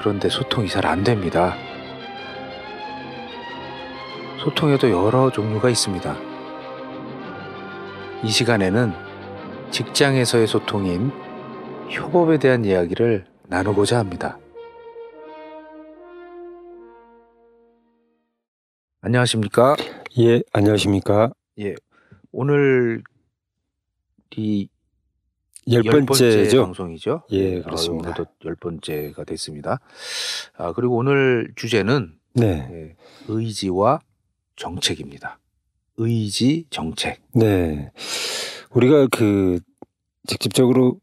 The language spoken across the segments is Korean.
그런데 소통이 잘 안 됩니다. 소통에도 여러 종류가 있습니다. 이 시간에는 직장에서의 소통인 협업에 대한 이야기를 나누고자 합니다. 안녕하십니까? 예, 안녕하십니까. 예, 오늘 이 열열 번째. 방송이죠. 예, 아, 그렇습니다. 오늘도 열 번째가 됐습니다. 아, 그리고 오늘 주제는 네, 예, 의지와 정책입니다. 의지, 정책. 네. 우리가 그 직접적으로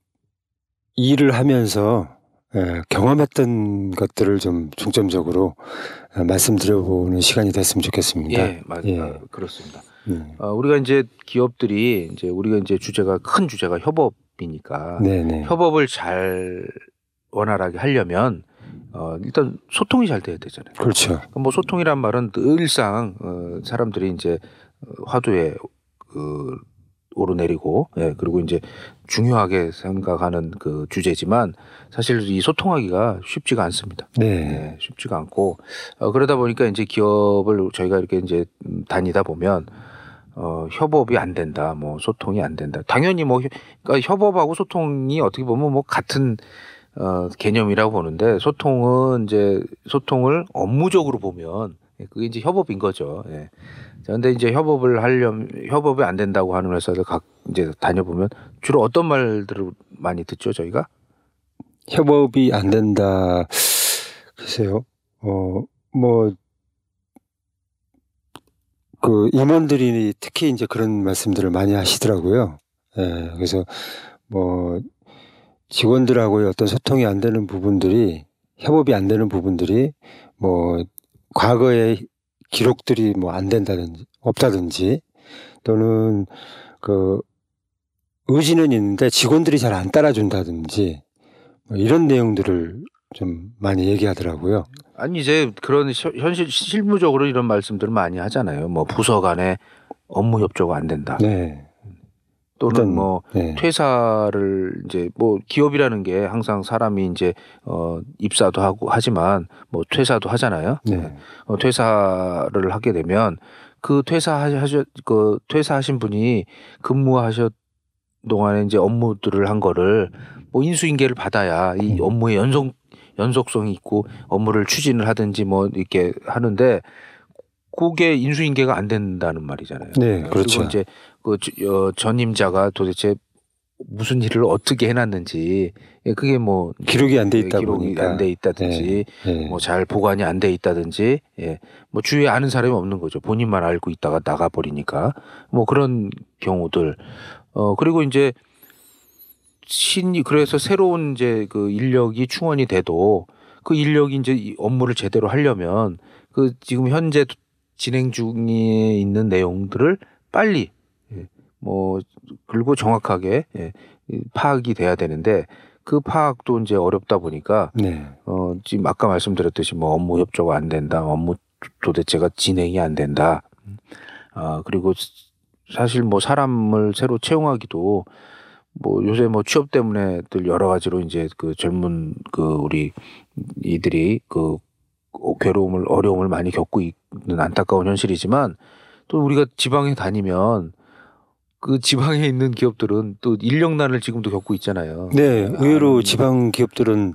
일을 하면서 예, 경험했던 것들을 좀 중점적으로 어, 말씀드려보는 시간이 됐으면 좋겠습니다. 예, 맞, 예. 아, 그렇습니다. 음. 아, 우리가 이제 기업들이 이제 우리가 이제 주제가 큰 주제가 협업 이니까 네, 네. 협업을 잘 원활하게 하려면 어, 일단 소통이 잘 돼야 되잖아요. 그렇죠. 뭐 소통이란 말은 늘상 어, 사람들이 이제 어, 화두에 그 오르내리고 예, 그리고 이제 중요하게 생각하는 그 주제지만 사실 이 소통하기가 쉽지가 않습니다. 네. 예, 쉽지가 않고 어, 그러다 보니까 이제 기업을 저희가 이렇게 이제 음, 다니다 보면 어, 협업이 안 된다, 뭐 소통이 안 된다. 당연히 뭐 협- 그러니까 협업하고 소통이 어떻게 보면 뭐 같은 어, 개념이라고 보는데 소통은 이제 소통을 업무적으로 보면 예, 그게 이제 협업인 거죠. 예. 자, 근데 이제 협업을 하려면 협업이 안 된다고 하는 회사들 각 이제 다녀보면 주로 어떤 말들을 많이 듣죠, 저희가? 협업이 안 된다. 글쎄요. 어, 뭐, 그 임원들이 특히 이제 그런 말씀들을 많이 하시더라고요. 예, 그래서 뭐 직원들하고의 어떤 소통이 안 되는 부분들이 협업이 안 되는 부분들이 뭐 과거의 기록들이 뭐 안 된다든지 없다든지 또는 그 의지는 있는데 직원들이 잘 안 따라준다든지 뭐 이런 내용들을 좀 많이 얘기하더라고요. 아니 이제 그런 시- 현실 실무적으로 이런 말씀들을 많이 하잖아요. 뭐 부서 간에 업무 협조가 안 된다. 네. 또는 일단, 뭐 네. 퇴사를 이제 뭐 기업이라는 게 항상 사람이 이제 어 입사도 하고 하지만 뭐 퇴사도 하잖아요. 네. 어, 퇴사를 하게 되면 그 퇴사하셨 그 퇴사하신 분이 근무하셨 동안에 이제 업무들을 한 거를 뭐 인수인계를 받아야 이 음. 업무의 연속 연속성이 있고 업무를 추진을 하든지 뭐 이렇게 하는데 그게 인수인계가 안 된다는 말이잖아요. 네, 그렇죠. 이제 그 저- 어, 전임자가 도대체 무슨 일을 어떻게 해놨는지 예, 그게 뭐 기록이 안 돼 있다 기록이. 안 돼 있다든지 네. 뭐잘 보관이 안 돼 있다든지 예. 뭐 주위에 아는 사람이 없는 거죠. 본인만 알고 있다가 나가 버리니까 뭐 그런 경우들 어 그리고 이제 신이 그래서 새로운 이제 그 인력이 충원이 돼도 그 인력이 이제 이 업무를 제대로 하려면 그 지금 현재 진행 중에 있는 내용들을 빨리 예, 뭐 그리고 정확하게 예, 이 파악이 돼야 되는데 그 파악도 이제 어렵다 보니까 네. 어, 지금 아까 말씀드렸듯이 뭐 업무 협조가 안 된다, 업무 도대체가 진행이 안 된다. 아, 그리고 사실 뭐 사람을 새로 채용하기도 뭐 요새 뭐 취업 때문에들 여러 가지로 이제 그 젊은 그 우리 이들이 그 괴로움을 어려움을 많이 겪고 있는 안타까운 현실이지만 또 우리가 지방에 다니면 그 지방에 있는 기업들은 또 인력난을 지금도 겪고 있잖아요. 네, 의외로 아, 지방 기업들은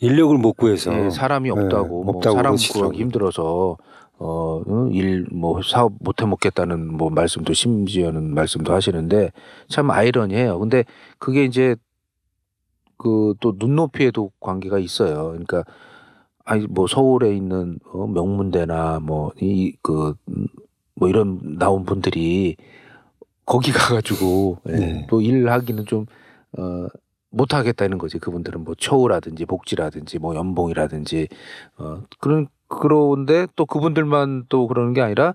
인력을 못 구해서 예, 사람이 없다고 네, 뭐 없다고 사람. 구하기 힘들어서 어 일 뭐 사업 못해 먹겠다는 뭐 말씀도 심지어는 말씀도 하시는데 참 아이러니해요. 근데 그게 이제 그 또 눈높이에도 관계가 있어요. 그러니까 아니 뭐 서울에 있는 어, 명문대나 뭐 이 그 뭐 이런 나온 분들이 거기 가가지고 예, 네. 또 일하기는 좀 어, 못 하겠다는 거지. 그분들은 뭐 처우라든지 복지라든지 뭐 연봉이라든지 어 그런 그런데 또 그분들만 또 그러는 게 아니라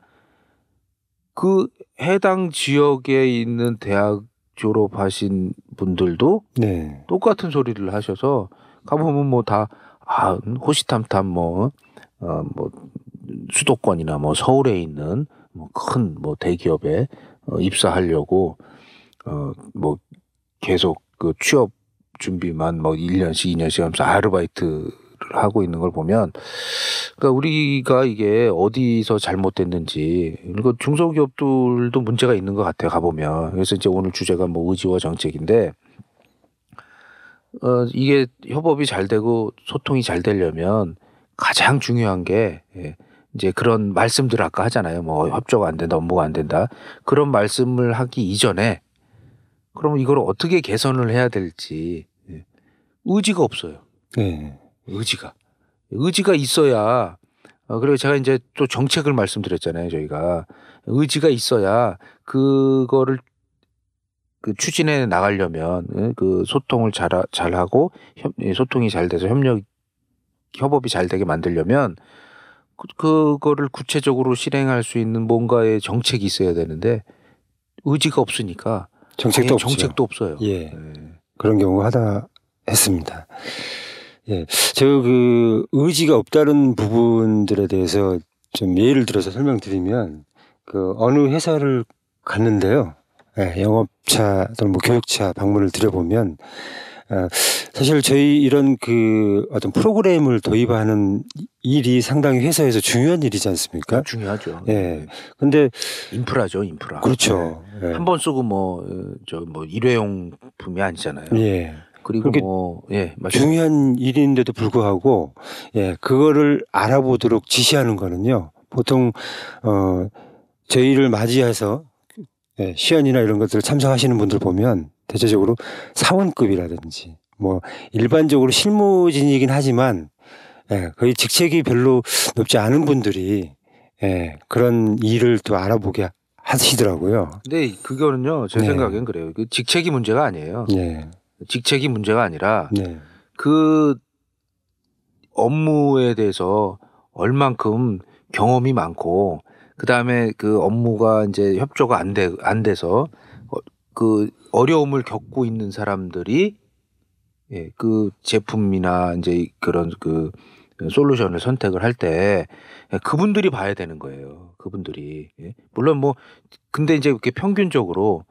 그 해당 지역에 있는 대학 졸업하신 분들도 네. 똑같은 소리를 하셔서 가보면 뭐 다 아, 호시탐탐 뭐, 어, 뭐, 수도권이나 뭐 서울에 있는 뭐큰뭐 대기업에 어, 입사하려고 어, 뭐 계속 그 취업 준비만 뭐 1년씩 2년씩 하면서 아르바이트를 하고 있는 걸 보면 그러니까 우리가 이게 어디서 잘못됐는지 그리고 중소기업들도 문제가 있는 것 같아요 가보면 그래서 이제 오늘 주제가 뭐 의지와 정책인데 어 이게 협업이 잘 되고 소통이 잘 되려면 가장 중요한 게 예, 이제 그런 말씀들 아까 하잖아요 뭐 협조가 안 된다 업무가 안 된다 그런 말씀을 하기 이전에 그럼 이걸 어떻게 개선을 해야 될지 예, 의지가 없어요. 네. 의지가 의지가 있어야 어, 그리고 제가 이제 또 정책을 말씀드렸잖아요 저희가 의지가 있어야 그거를 그 추진해 나가려면 예, 그 소통을 잘 잘하고 협- 예, 소통이 잘 돼서 협력 협업이 잘 되게 만들려면 그, 그거를 구체적으로 실행할 수 있는 뭔가의 정책이 있어야 되는데 의지가 없으니까 정책도 없죠. 정책도 없어요. 예. 예. 그런 경우가 하다 했습니다. 예. 저그 의지가 없다는 부분들에 대해서 좀 예를 들어서 설명드리면 그 어느 회사를 갔는데요. 예, 영업차 또는 뭐 교육차 방문을 드려보면 어, 사실 저희 이런 그 어떤 프로그램을 도입하는 일이 상당히 회사에서 중요한 일이지 않습니까? 중요하죠. 예. 근데 인프라죠, 인프라. 그렇죠. 예. 한번 쓰고 뭐 저뭐 일회용품이 아니잖아요. 예. 그리고 뭐 예, 맞아요. 중요한 일인데도 불구하고 예 그거를 알아보도록 지시하는 거는요 보통 어 저희를 맞이해서 예, 시연이나 이런 것들 참석하시는 분들 보면 대체적으로 사원급이라든지 뭐 일반적으로 실무진이긴 하지만 예, 거의 직책이 별로 높지 않은 분들이 예, 그런 일을 또 알아보게 하시더라고요. 근데 그거는요, 제 네. 생각엔 그래요. 그 직책이 문제가 아니에요. 예, 직책이 문제가 아니라 네, 그 업무에 대해서 얼만큼 경험이 많고 그 다음에 그 업무가 이제 협조가 안 돼, 안 돼서 어, 그 어려움을 겪고 있는 사람들이 예, 그 제품이나 이제 그런 그 솔루션을 선택을 할 때 그분들이 봐야 되는 거예요. 그분들이. 예. 물론 뭐 근데 이제 이렇게 평균적으로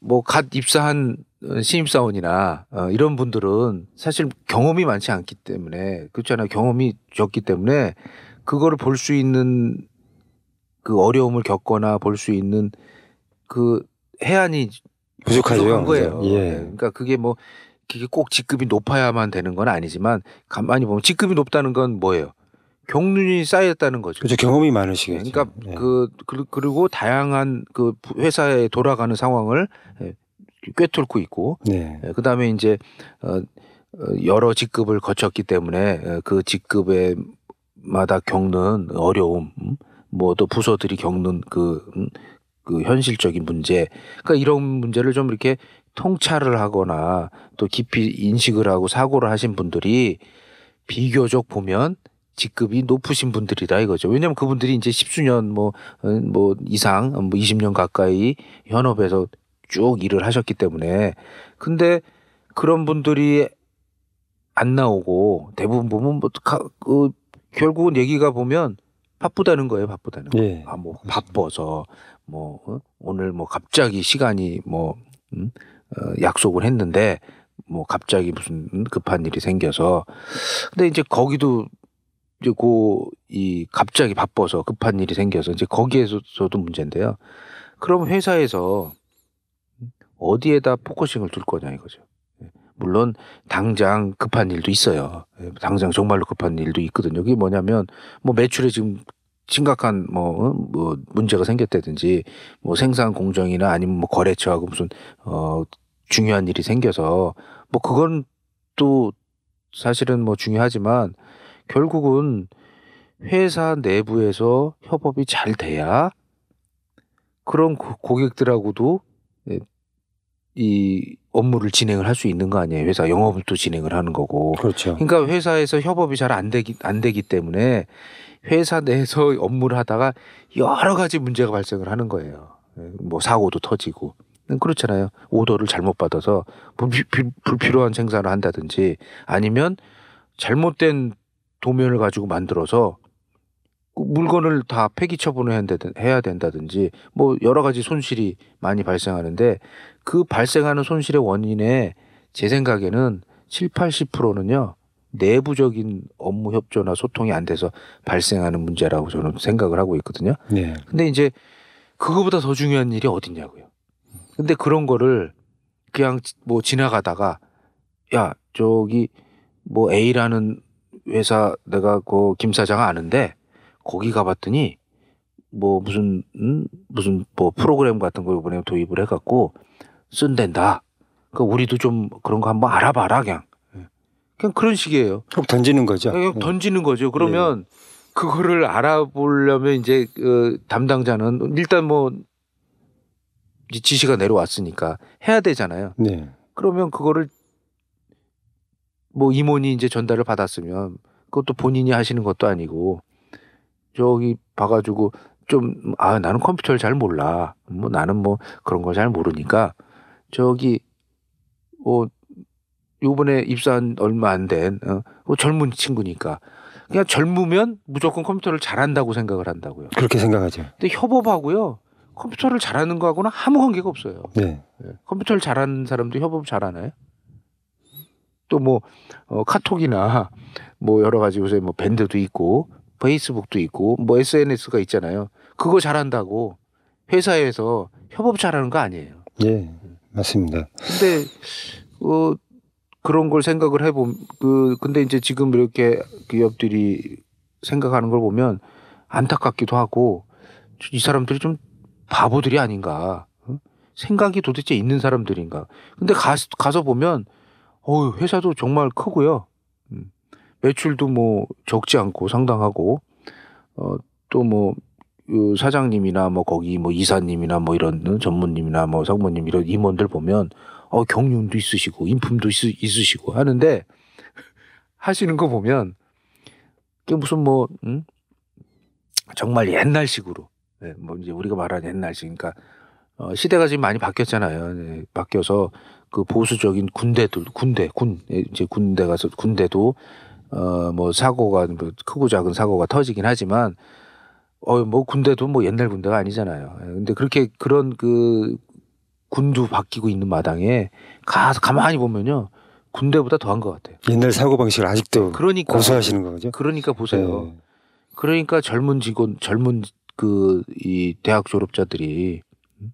뭐 갓 입사한 어, 신입사원이나 어, 이런 분들은 사실 경험이 많지 않기 때문에 그렇잖아요. 경험이 적기 때문에 그거를 볼 수 있는 그 어려움을 겪거나 볼 수 있는 그 해안이 부족하죠. 거예요. 예. 예. 그러니까 그게 뭐 그게 꼭 직급이 높아야만 되는 건 아니지만 가만히 보면 직급이 높다는 건 뭐예요? 경륜이 쌓였다는 거죠. 그렇죠 경험이 많으시겠죠. 그러니까 예. 그 그- 그리고 다양한 그 회사에 돌아가는 상황을 예, 꿰뚫고 있고 네. 예, 그다음에 이제 어, 어, 여러 직급을 거쳤기 때문에 어, 그 직급에 마다 겪는 어려움, 뭐 또 부서들이 겪는 그, 음, 그 현실적인 문제, 그러니까 이런 문제를 좀 이렇게 통찰을 하거나 또 깊이 인식을 하고 사고를 하신 분들이 비교적 보면 직급이 높으신 분들이다 이거죠. 왜냐하면 그분들이 이제 십수년 뭐, 어, 뭐 이상, 뭐 20년 가까이 현업에서 쭉 일을 하셨기 때문에 근데 그런 분들이 안 나오고 대부분 보면 뭐 가, 그 결국은 얘기가 보면 바쁘다는 거예요, 바쁘다는 거. 예. 아, 뭐 바빠서 뭐 어? 오늘 뭐 갑자기 시간이 뭐 음? 어, 약속을 했는데 뭐 갑자기 무슨 급한 일이 생겨서 근데 이제 거기도 이제 고이 갑자기 바빠서 급한 일이 생겨서 이제 거기에서도 문제인데요. 그럼 회사에서 어디에다 focusing을 둘 거냐 이거죠. 예. 물론 당장 급한 일도 있어요. 예, 당장 정말로 급한 일도 있거든요. 그게 뭐냐면 뭐 매출에 지금 심각한 뭐, 어? 뭐 문제가 생겼다든지 뭐 생산 공정이나 아니면 뭐 거래처하고 무슨 어 중요한 일이 생겨서 뭐 그건 또 사실은 뭐 중요하지만 결국은 회사 내부에서 협업이 잘 돼야 그런 고- 고객들하고도 예, 이 업무를 진행을 할 수 있는 거 아니에요. 회사 영업을 또 진행을 하는 거고. 그렇죠. 그러니까 회사에서 협업이 잘 안 되기 안 되기 때문에 회사 내에서 업무를 하다가 여러 가지 문제가 발생을 하는 거예요. 예, 뭐 사고도 터지고 그렇잖아요. 오더를 잘못 받아서 불피, 불필요한 생산을 한다든지 아니면 잘못된 도면을 가지고 만들어서 그 물건을 다 폐기 처분을 해야 된다든지 뭐 여러 가지 손실이 많이 발생하는데 그 발생하는 손실의 원인에 제 생각에는 7, 80%는요. 내부적인 업무 협조나 소통이 안 돼서 발생하는 문제라고 저는 생각을 하고 있거든요. 네. 근데 이제 그거보다 더 중요한 일이 어딨냐고요. 근데 그런 거를 그냥 뭐 지나가다가 야, 저기 뭐 A라는 회사 내가 그 김 사장 아는데 거기 가봤더니 뭐 무슨 음? 무슨 뭐 프로그램 같은 거 이번에 도입을 해갖고 쓴댄다. 그러니까 우리도 좀 그런 거 한번 알아봐라 그냥. 예. 그냥 그런 식이에요. 그럼 던지는 거죠. 그냥 던지는 거죠. 그러면 그거를 알아보려면 이제 그 담당자는 일단 뭐 지시가 내려왔으니까 해야 되잖아요. 네. 그러면 그거를 뭐 임원이 이제 전달을 받았으면 그것도 본인이 하시는 것도 아니고 저기 봐가지고 좀 아 나는 컴퓨터를 잘 몰라 뭐 나는 뭐 그런 걸잘 모르니까 저기 뭐 요번에 입사한 얼마 안된 어, 뭐 젊은 친구니까 그냥 젊으면 무조건 컴퓨터를 잘한다고 생각을 한다고요. 그렇게 생각하죠. 근데 협업하고요 컴퓨터를 잘하는 거하고는 아무 관계가 없어요. 네. 예. 컴퓨터를 잘하는 사람도 협업 잘하나요? 또뭐 어, 카톡이나 뭐 여러 가지 요새 뭐 밴드도 있고 페이스북도 있고 뭐 SNS가 있잖아요. 그거 잘한다고 회사에서 협업 잘하는 거 아니에요. 예, 맞습니다. 근데 어 그런 걸 생각을 해봄 그 근데 이제 지금 이렇게 기업들이 생각하는 걸 보면 안타깝기도 하고 이 사람들이 좀 바보들이 아닌가 어? 생각이 도대체 있는 사람들인가 근데 가, 가서 보면 어 회사도 정말 크고요 음, 매출도 뭐 적지 않고 상당하고 어 또뭐그 사장님이나 뭐 거기 뭐 이사님이나 뭐 이런 전무님이나 뭐 상무님 이런 임원들 보면 어 경륜도 있으시고 인품도 있, 있으시고 하는데 하시는 거 보면 그 무슨 뭐 음? 정말 옛날식으로 네, 뭐 이제 우리가 말하는 옛날식 그러니까 어, 시대가 지금 많이 바뀌었잖아요. 네, 바뀌어서 그 보수적인 군대들 군대 군 예, 이제 군대 가서 군대도 어 뭐 사고가 뭐 크고 작은 사고가 터지긴 하지만 어 뭐 군대도 뭐 옛날 군대가 아니잖아요. 예, 근데 그렇게 그런 그 군도 바뀌고 있는 마당에 가서 가만히 보면요 군대보다 더한 것 같아요. 옛날 사고 방식을 아직도 그러니까 고수하시는 거죠. 그러니까 보세요. 네. 그러니까 젊은 직원 젊은 그 이 대학 졸업자들이 음?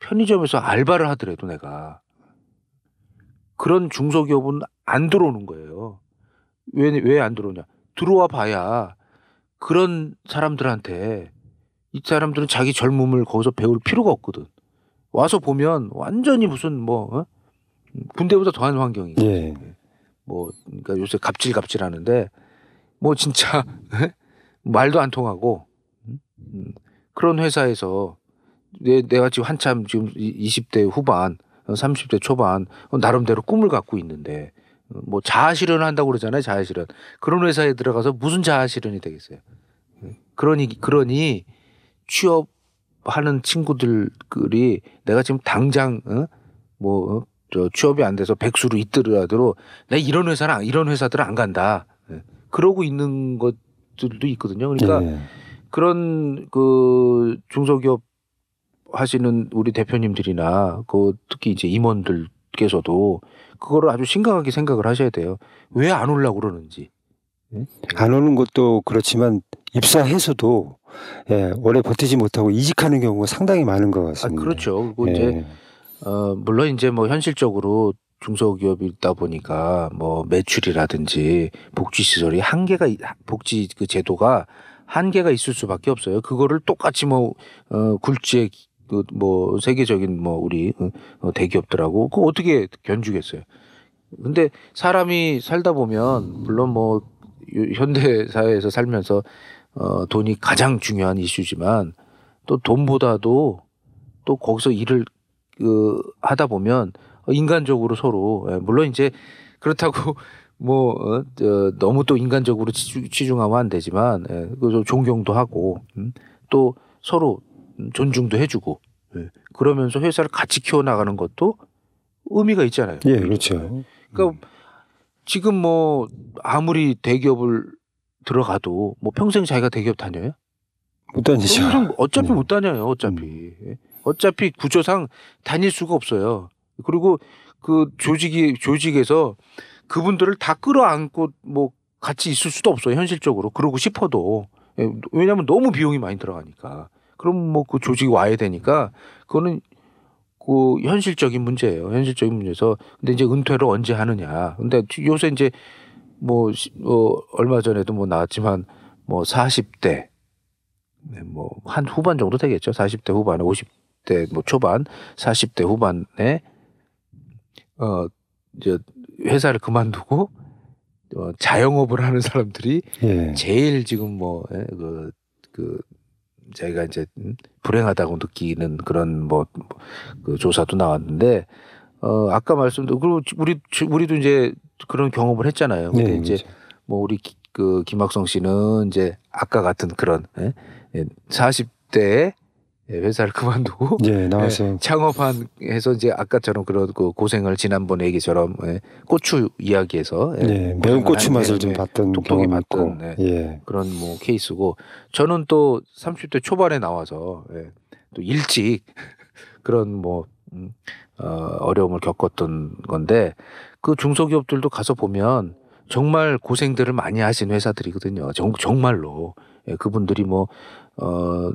편의점에서 알바를 하더라도 내가 그런 중소기업은 안 들어오는 거예요. 왜 왜 안 들어오냐? 들어와 봐야 그런 사람들한테 이 사람들은 자기 젊음을 거기서 배울 필요가 없거든. 와서 보면 완전히 무슨 뭐 어? 군대보다 더한 환경이고 예. 뭐 그러니까 요새 갑질갑질 하는데 뭐 진짜 말도 안 통하고 음, 그런 회사에서 내, 내가 지금 한참 지금 20대 후반, 30대 초반 어, 나름대로 꿈을 갖고 있는데 어, 뭐 자아실현 한다고 그러잖아요. 자아실현. 그런 회사에 들어가서 무슨 자아실현이 되겠어요. 그러니 그러니 취업하는 친구들이 내가 지금 당장 어? 뭐 어? 저 취업이 안 돼서 백수로 있더라도 내가 이런 회사는 안- 이런 회사들은 안 간다. 예. 그러고 있는 것들도 있거든요. 그러니까 예. 그런 그 중소기업 하시는 우리 대표님들이나 그 특히 이제 임원들 께서도 그거를 아주 심각하게 생각을 하셔야 돼요. 왜안 오려고 그러는지. 안 오는 것도 그렇지만 입사해서도 예, 오래 버티지 못하고 이직하는 경우가 상당히 많은 것 아, 같습니다. 그렇죠. 그리고 예. 이제 어 물론 이제 뭐 현실적으로 중소기업이다 보니까 뭐 매출이라든지 복지 시설이 한계가 있- 복지 그 제도가 한계가 있을 수밖에 없어요. 그거를 똑같이 뭐 어 굴지의 그 뭐 세계적인 뭐 우리 어, 어, 대기업들하고 그거 어떻게 견주겠어요. 근데 사람이 살다 보면 물론 뭐 요- 현대 사회에서 살면서 어 돈이 가장 중요한 이슈지만 또 돈보다도 또 거기서 일을 그 하다 보면 어, 인간적으로 서로 예, 물론 이제 그렇다고 뭐 어, 저, 너무 또 인간적으로 치중, 치중하면 안 되지만 예, 그 존경도 하고 음, 또 서로 존중도 해주고 예, 그러면서 회사를 같이 키워 나가는 것도 의미가 있잖아요. 예, 그렇죠. 그러니까 지금 뭐 아무리 대기업을 들어가도 뭐 평생 자기가 대기업 다녀요? 못 다니죠. 평생 어차피 네. 못 다녀요. 어차피 예. 어차피 구조상 다닐 수가 없어요. 그리고 그 조직이 조직에서 그분들을 다 끌어안고 뭐 같이 있을 수도 없어요. 현실적으로 그러고 싶어도 예, 왜냐하면 너무 비용이 많이 들어가니까. 그럼 뭐 그 조직이 와야 되니까 그거는 그 현실적인 문제예요. 현실적인 문제에서 근데 이제 은퇴를 언제 하느냐. 근데 요새 이제 뭐 시- 어, 얼마 전에도 뭐 나왔지만 뭐 40대 네, 뭐한 후반 정도 되겠죠. 40대 후반에 50대 뭐 초반, 40대 후반에 어 이제 회사를 그만두고 어, 자영업을 하는 사람들이 예. 제일 지금 뭐그 그 제가 이제 음, 불행하다고 느끼는 그런 뭐 그 조사도 나왔는데 어 아까 말씀도 그리고 우리 우리도 이제 그런 경험을 했잖아요. 근데 네, 이제 그렇죠. 뭐 우리 기- 그 김학성 씨는 이제 아까 같은 그런 예? 예, 40대에 회사를 그만두고 예, 나와서 예, 창업한 해서 이제 아까처럼 그런 그 고생을 지난번 얘기처럼 예, 고추 이야기에서 예, 예, 매운 고추 한- 맛을 예, 좀 예, 봤던 경험이 있고. 예. 그런 뭐 케이스고 저는 또 30대 초반에 나와서 예, 또 일찍 그런 뭐 음, 어, 어려움을 겪었던 건데 그 중소기업들도 가서 보면 정말 고생들을 많이 하신 회사들이거든요. 정, 정말로 예, 그분들이 뭐, 뭐어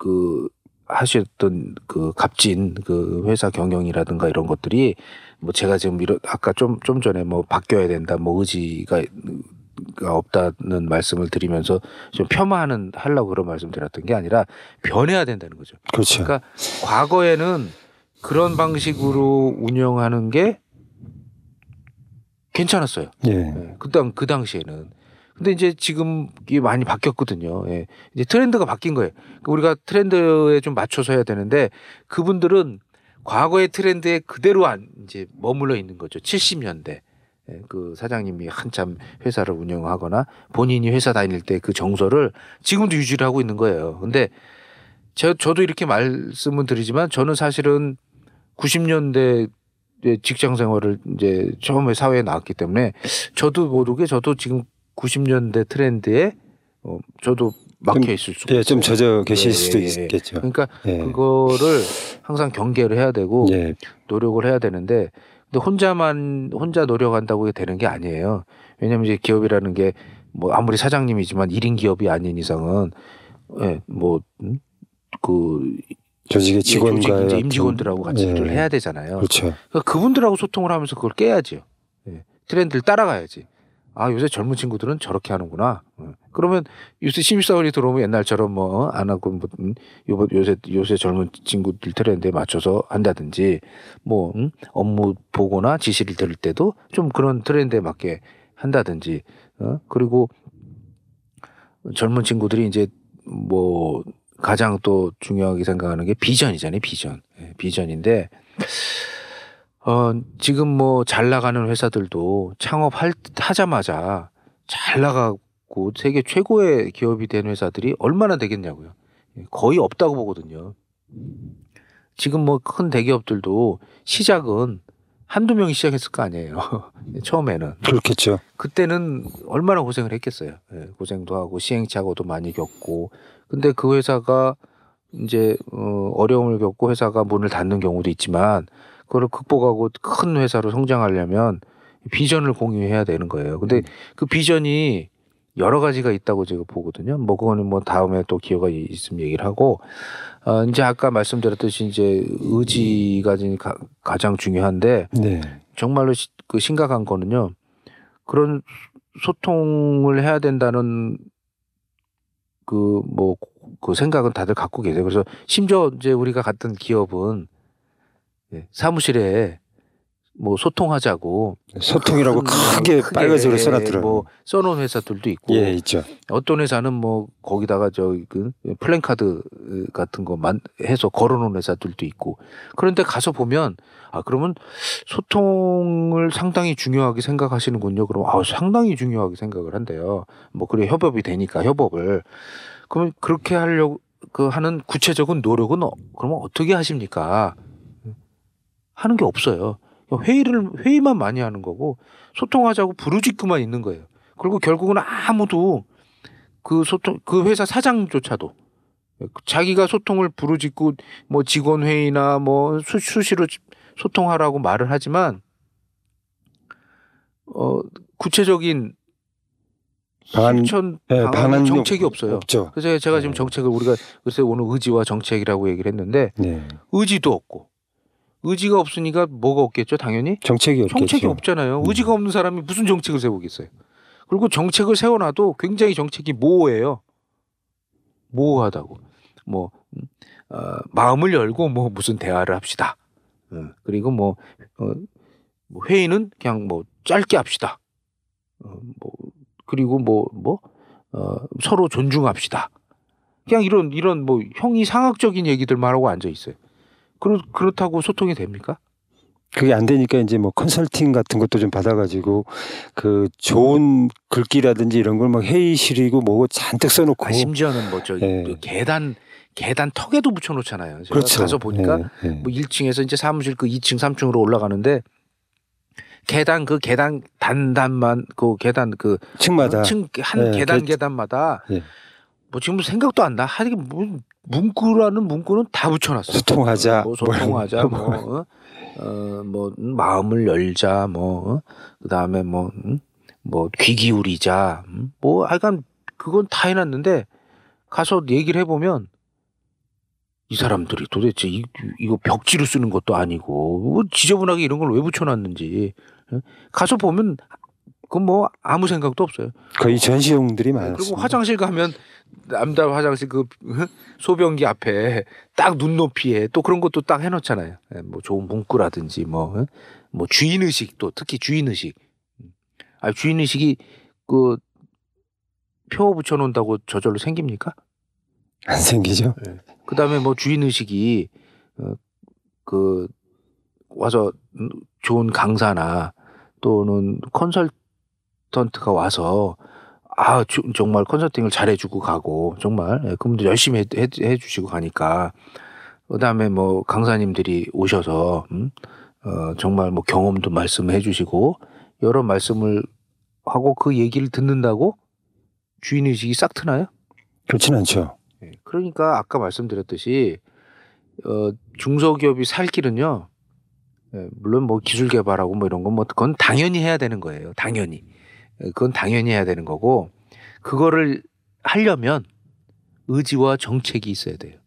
그 하셨던 그 값진 그 회사 경영이라든가 이런 것들이 뭐 제가 지금 이런 아까 좀좀 전에 뭐 바뀌어야 된다 뭐 의지가 가 없다는 말씀을 드리면서 좀 폄하하는 하려고 그런 말씀드렸던 게 아니라 변해야 된다는 거죠. 그렇죠. 그러니까 과거에는 그런 방식으로 운영하는 게 괜찮았어요. 예. 예, 그당 그 당시에는. 근데 이제 지금 이게 많이 바뀌었거든요. 예. 이제 트렌드가 바뀐 거예요. 그러니까 우리가 트렌드에 좀 맞춰서 해야 되는데 그분들은 과거의 트렌드에 그대로 안 이제 머물러 있는 거죠. 70년대. 예, 그 사장님이 한참 회사를 운영하거나 본인이 회사 다닐 때 그 정서를 지금도 유지를 하고 있는 거예요. 근데 저, 저도 이렇게 말씀을 드리지만 저는 사실은 90년대 직장 생활을 이제 처음에 사회에 나왔기 때문에 저도 모르게 저도 지금 90년대 트렌드에 어, 저도 막혀 있을 수가 예, 좀 있어요. 젖어 계실 예, 수도 예, 예. 있겠죠. 그러니까 예. 그거를 항상 경계를 해야 되고 예. 노력을 해야 되는데 근데 혼자만 혼자 노력한다고 되는 게 아니에요. 왜냐하면 이제 기업이라는 게 뭐 아무리 사장님이지만 1인 기업이 아닌 이상은 예, 뭐그 조직의 직원과 조직 임직원들하고 같이 예. 일을 해야 되잖아요. 그렇죠. 그러니까 그분들하고 소통을 하면서 그걸 깨야지요. 예. 트렌드를 따라가야지. 아 요새 젊은 친구들은 저렇게 하는구나. 어. 그러면 요새 신입사원이 들어오면 옛날처럼 뭐 안 하고 뭐 음, 요- 요새 요새 젊은 친구들 트렌드에 맞춰서 한다든지 뭐 음, 업무 보거나 지시를 들을 때도 좀 그런 트렌드에 맞게 한다든지 어? 그리고 젊은 친구들이 이제 뭐 가장 또 중요하게 생각하는 게 비전이잖아요 비전 예, 비전인데 어 지금 뭐 잘 나가는 회사들도 창업할 하자마자 잘 나가고 세계 최고의 기업이 된 회사들이 얼마나 되겠냐고요 예, 거의 없다고 보거든요 지금 뭐 큰 대기업들도 시작은 한두 명이 시작했을 거 아니에요 처음에는 그렇겠죠. 그때는 얼마나 고생을 했겠어요. 예, 고생도 하고 시행착오도 많이 겪고. 근데 그 회사가 이제 어, 어려움을 겪고 회사가 문을 닫는 경우도 있지만 그걸 극복하고 큰 회사로 성장하려면 비전을 공유해야 되는 거예요. 근데 그 비전이 여러 가지가 있다고 제가 보거든요. 뭐 그거는 뭐 다음에 또 기회가 있으면 얘기를 하고 어, 이제 아까 말씀드렸듯이 이제 의지가 가, 가장 중요한데 네. 정말로 시- 그 심각한 거는요. 그런 소통을 해야 된다는 그 뭐그 생각은 다들 갖고 계세요. 그래서 심지어 이제 우리가 갔던 기업은 예, 사무실에 뭐 소통하자고 소통이라고 큰, 크게 크게 빨간색으로 써놨더라고요. 뭐 써놓은 회사들도 있고 예, 있죠. 어떤 회사는 뭐 거기다가 저그 플랜카드 같은 거만 해서 걸어놓은 회사들도 있고 그런데 가서 보면 아 그러면 소통을 상당히 중요하게 생각하시는군요. 그럼 아 상당히 중요하게 생각을 한대요. 뭐 그래 협업이 되니까 협업을 그러면 그렇게 하려고 그 하는 구체적인 노력은 어, 그러면 어떻게 하십니까? 하는 게 없어요. 회의를 회의만 많이 하는 거고 소통하자고 부르짖고만 있는 거예요. 그리고 결국은 아무도 그 소통 그 회사 사장조차도 자기가 소통을 부르짖고 뭐 직원 회의나 뭐 수, 수시로 소통하라고 말을 하지만 어 구체적인 방안- 실천 예, 방안 정책이 없- 없어요. 없죠. 그래서 제가 지금 네. 정책을 우리가 글쎄 오늘 의지와 정책이라고 얘기를 했는데 네. 의지도 없고 의지가 없으니까 뭐가 없겠죠 당연히 정책이 없겠죠. 정책이 없잖아요. 음. 의지가 없는 사람이 무슨 정책을 세우겠어요. 그리고 정책을 세워놔도 굉장히 정책이 모호해요. 모호하다고. 뭐 음, 어, 마음을 열고 뭐 무슨 대화를 합시다. 어, 그리고 뭐, 어, 뭐 회의는 그냥 뭐 짧게 합시다. 어, 뭐 그리고 뭐뭐 어, 서로 존중합시다. 그냥 이런 이런 뭐 형이 상학적인 얘기들만 하고 앉아 있어요. 그렇 그렇다고 소통이 됩니까? 그게 안 되니까 이제 뭐 컨설팅 같은 것도 좀 받아가지고 그 좋은 글귀라든지 이런 걸 막 회의실이고 뭐고 잔뜩 써놓고 아, 심지어는 뭐저 예. 계단 계단 턱에도 붙여놓잖아요. 제가 그렇죠. 가서 보니까 예, 예. 뭐 1층에서 이제 사무실 그 2층 3층으로 올라가는데 계단 그 계단 단단만 그 계단 그 층마다 층한 예, 계단 그- 계단마다 예. 뭐 지금 생각도 안 나. 하긴 뭐 문구라는 문구는 다 붙여놨어. 소통하자, 뭐 소통하자, 뭐 뭐, 어? 어, 뭐 음, 마음을 열자, 뭐 어? 그다음에 뭐, 음? 뭐귀 기울이자, 음? 뭐 하여간 그건 다 해놨는데 가서 얘기를 해보면 이 사람들이 도대체 이, 이거 벽지로 쓰는 것도 아니고 뭐 지저분하게 이런 걸 왜 붙여놨는지 어? 가서 보면 그뭐 아무 생각도 없어요. 거의 전시용들이 많았어요. 그리고 화장실 가면 남자 화장실 그 소변기 앞에 딱 눈높이에 또 그런 것도 딱 해놓잖아요. 예, 뭐 좋은 문구라든지 뭐, 어? 뭐 주인 의식 또 특히 주인 의식. 아 주인 의식이 그 표 붙여놓는다고 저절로 생깁니까? 안 생기죠. 그 다음에 뭐 주인 의식이 어, 그 와서 음, 좋은 강사나 또는 컨설턴트가 와서 아 주- 정말 컨설팅을 잘해주고 가고 정말 예, 그분들 열심히 해, 해, 해 주시고 가니까 그 다음에 뭐 강사님들이 오셔서 음, 어, 정말 뭐 경험도 말씀해 주시고 여러 말씀을 하고 그 얘기를 듣는다고 주인 의식이 싹 트나요? 그렇진 않죠. 예, 그러니까 아까 말씀드렸듯이 어, 중소기업이 살 길은요. 예, 물론 뭐 기술 개발하고 뭐 이런 건 뭐 그건 당연히 해야 되는 거예요. 당연히. 예, 그건 당연히 해야 되는 거고 그거를 하려면 의지와 정책이 있어야 돼요.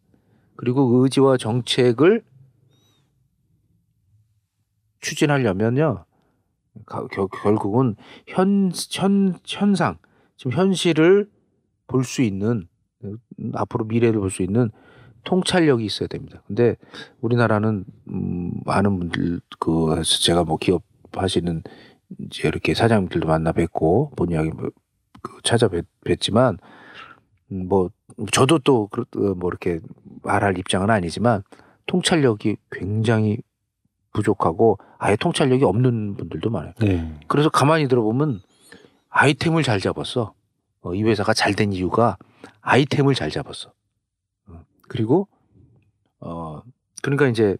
그리고 그 의지와 정책을 추진하려면요. 가- 겨- 결국은 현, 현, 현상, 지금 현실을 볼 수 있는 음, 앞으로 미래를 볼 수 있는 통찰력이 있어야 됩니다. 근데 우리나라는 음, 많은 분들 그 제가 뭐 기업 하시는 이제 이렇게 사장님들도 만나 뵙고 본의 아니게 뭐, 그 찾아뵀지만 음, 뭐 저도 또 뭐 이렇게 말할 입장은 아니지만 통찰력이 굉장히 부족하고 아예 통찰력이 없는 분들도 많아요. 네. 그래서 가만히 들어보면 아이템을 잘 잡았어. 어, 이 회사가 잘 된 이유가 아이템을 잘 잡았어. 어, 그리고 어 그러니까 이제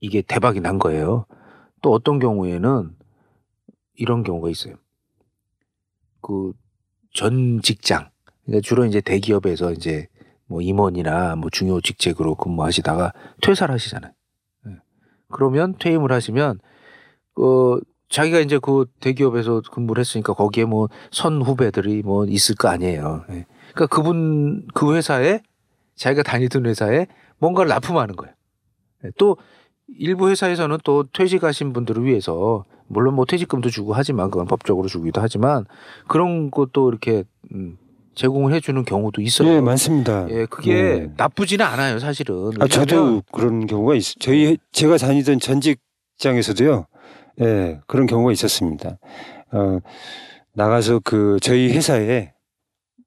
이게 대박이 난 거예요. 또 어떤 경우에는 이런 경우가 있어요. 그 전 직장 그러니까 주로 이제 대기업에서 이제 뭐 임원이나 뭐 중요 직책으로 근무하시다가 퇴사를 하시잖아요. 예. 그러면 퇴임을 하시면 어 자기가 이제 그 대기업에서 근무를 했으니까 거기에 뭐 선 후배들이 뭐 있을 거 아니에요. 예. 그러니까 그분 그 회사에 자기가 다니던 회사에 뭔가를 납품하는 거예요. 예. 또 일부 회사에서는 또 퇴직하신 분들을 위해서 물론 뭐 퇴직금도 주고 하지만 그건 법적으로 주기도 하지만 그런 것도 이렇게 음, 제공을 해주는 경우도 있어요. 예, 많습니다. 예, 그게 네. 나쁘지는 않아요, 사실은. 아, 저도 그런 경우가 있어요. 저희 제가 다니던 전직 직장에서도요. 예, 그런 경우가 있었습니다. 어, 나가서 그 저희 회사에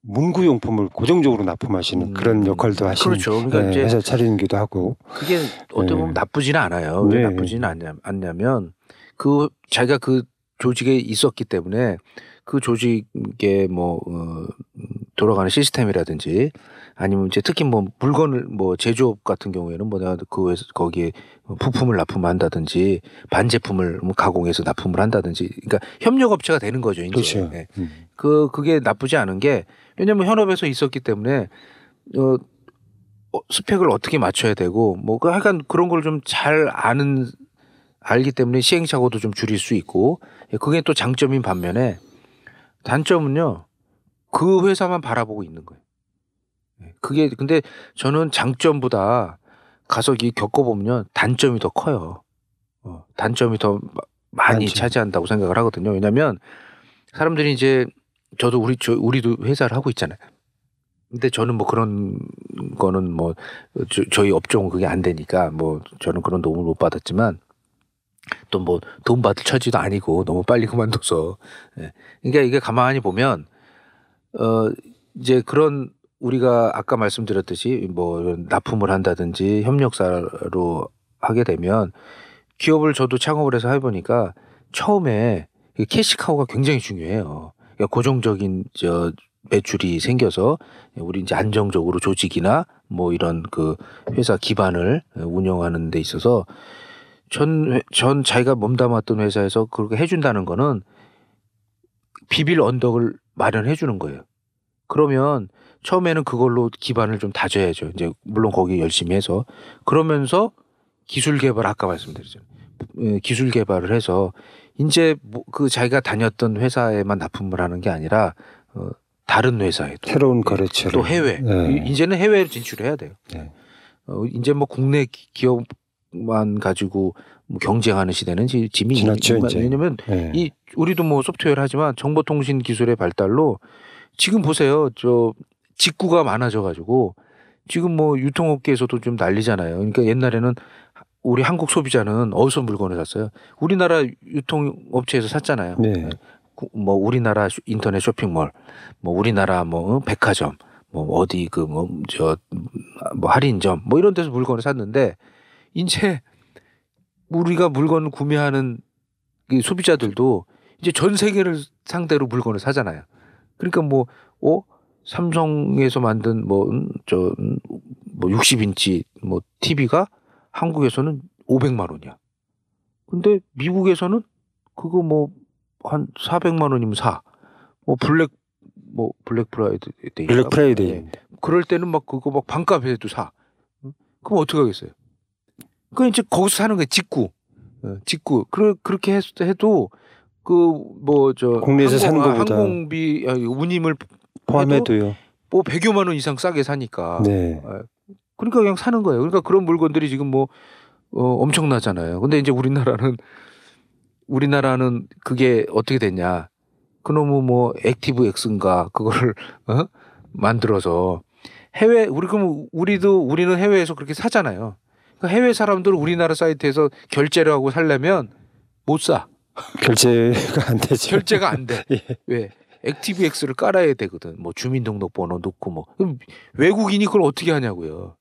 문구용품을 고정적으로 납품하시는 음, 그런 역할도 하시는 그렇죠. 그러니까 예, 이제 회사 차리기도 하고 그게 어떻게 보면 네. 나쁘지는 않아요. 왜 네. 나쁘지는 않냐, 않냐면 그 자기가 그 조직에 있었기 때문에 그 조직의 뭐 어, 돌아가는 시스템이라든지 아니면 이제 특히 뭐 물건을 뭐 제조업 같은 경우에는 뭐 내가 그 거기에 부품을 납품한다든지 반제품을 뭐 가공해서 납품을 한다든지 그러니까 협력 업체가 되는 거죠. 이제. 그렇죠. 예. 음. 그 그게 나쁘지 않은 게 왜냐면 현업에서 있었기 때문에 어, 어, 스펙을 어떻게 맞춰야 되고 뭐그 하여간 그런 걸 좀 잘 아는 알기 때문에 시행착오도 좀 줄일 수 있고 예, 그게 또 장점인 반면에 단점은요 그 회사만 바라보고 있는 거예요. 예, 그게 근데 저는 장점보다 가서 이 겪어보면요 단점이 더 커요. 어, 단점이 더 마- 많이 단점. 차지한다고 생각을 하거든요. 왜냐하면 사람들이 이제 저도 우리 저 우리도 회사를 하고 있잖아요. 근데 저는 뭐 그런 거는 뭐 저, 희 업종은 그게 안 되니까 뭐 저는 그런 도움을 못 받았지만 또 뭐 돈 받을 처지도 아니고 너무 빨리 그만둬서 예. 그러니까 이게 가만히 보면 어 이제 그런 우리가 아까 말씀드렸듯이 뭐 납품을 한다든지 협력사로 하게 되면 기업을 저도 창업을 해서 해보니까 처음에 이 캐시카우가 굉장히 중요해요. 그러니까 고정적인 저 매출이 생겨서 우리 이제 안정적으로 조직이나 뭐 이런 그 회사 기반을 운영하는 데 있어서 전, 회- 전 자기가 몸담았던 회사에서 그렇게 해준다는 거는 비빌 언덕을 마련해 주는 거예요. 그러면 처음에는 그걸로 기반을 좀 다져야죠. 이제 물론 거기 열심히 해서 그러면서 기술 개발 아까 말씀드렸잖아요. 예, 기술 개발을 해서 이제 뭐 그 자기가 다녔던 회사에만 납품을 하는 게 아니라 어, 다른 회사에도 새로운 예, 거래처를 또 해외 네. 이- 이제는 해외로 진출해야 돼요. 네. 어, 이제 뭐 국내 기- 기업만 가지고 뭐 경쟁하는 시대는 지- 짐이 지났죠, 이제. 왜냐면 예. 이 우리도 뭐 소프트웨어를 하지만 정보통신 기술의 발달로 지금 보세요. 저 직구가 많아져 가지고 지금 뭐 유통업계에서도 좀 난리잖아요. 그러니까 옛날에는 우리 한국 소비자는 어디서 물건을 샀어요? 우리나라 유통업체에서 샀잖아요. 네. 구- 뭐 우리나라 쇼- 인터넷 쇼핑몰, 뭐 우리나라 뭐 어, 백화점, 뭐 어디 그 뭐저뭐 할인점 뭐 이런 데서 물건을 샀는데 이제 우리가 물건을 구매하는 이 소비자들도 이제 전 세계를 상대로 물건을 사잖아요. 그러니까 뭐 어? 삼성에서 만든 뭐 저뭐 60인치 뭐 TV가 한국에서는 500만 원이야. 근데 미국에서는 그거 뭐 한 400만 원이면 사. 뭐 Black 뭐 Black Friday Black Friday. 그럴 때는 막 그거 막 반값에도 사. 응? 그럼 어떻게 하겠어요? 그 이제 거기서 사는 거예요. 직구. 어, 직구. 그 그렇게 했, 해도 그 뭐 저 국내에서 사는 거보다. 항공비 운임을 포함해도요. 뭐 100여만 원 이상 싸게 사니까. 네. 그러니까 그냥 사는 거예요. 그러니까 그런 물건들이 지금 뭐 어, 엄청나잖아요. 근데 이제 우리나라는 우리나라는 그게 어떻게 됐냐? 그놈의 뭐 ActiveX인가 그거를 어? 만들어서 해외 우리 그럼 우리도 우리는 해외에서 그렇게 사잖아요. 그러니까 해외 사람들은 우리나라 사이트에서 결제를 하고 살려면 못 사. 결제가 안 되죠. 결제가 안 돼. 예. 왜? ActiveX를 깔아야 되거든. 뭐 주민등록번호 넣고 뭐 외국인이 그걸 어떻게 하냐고요.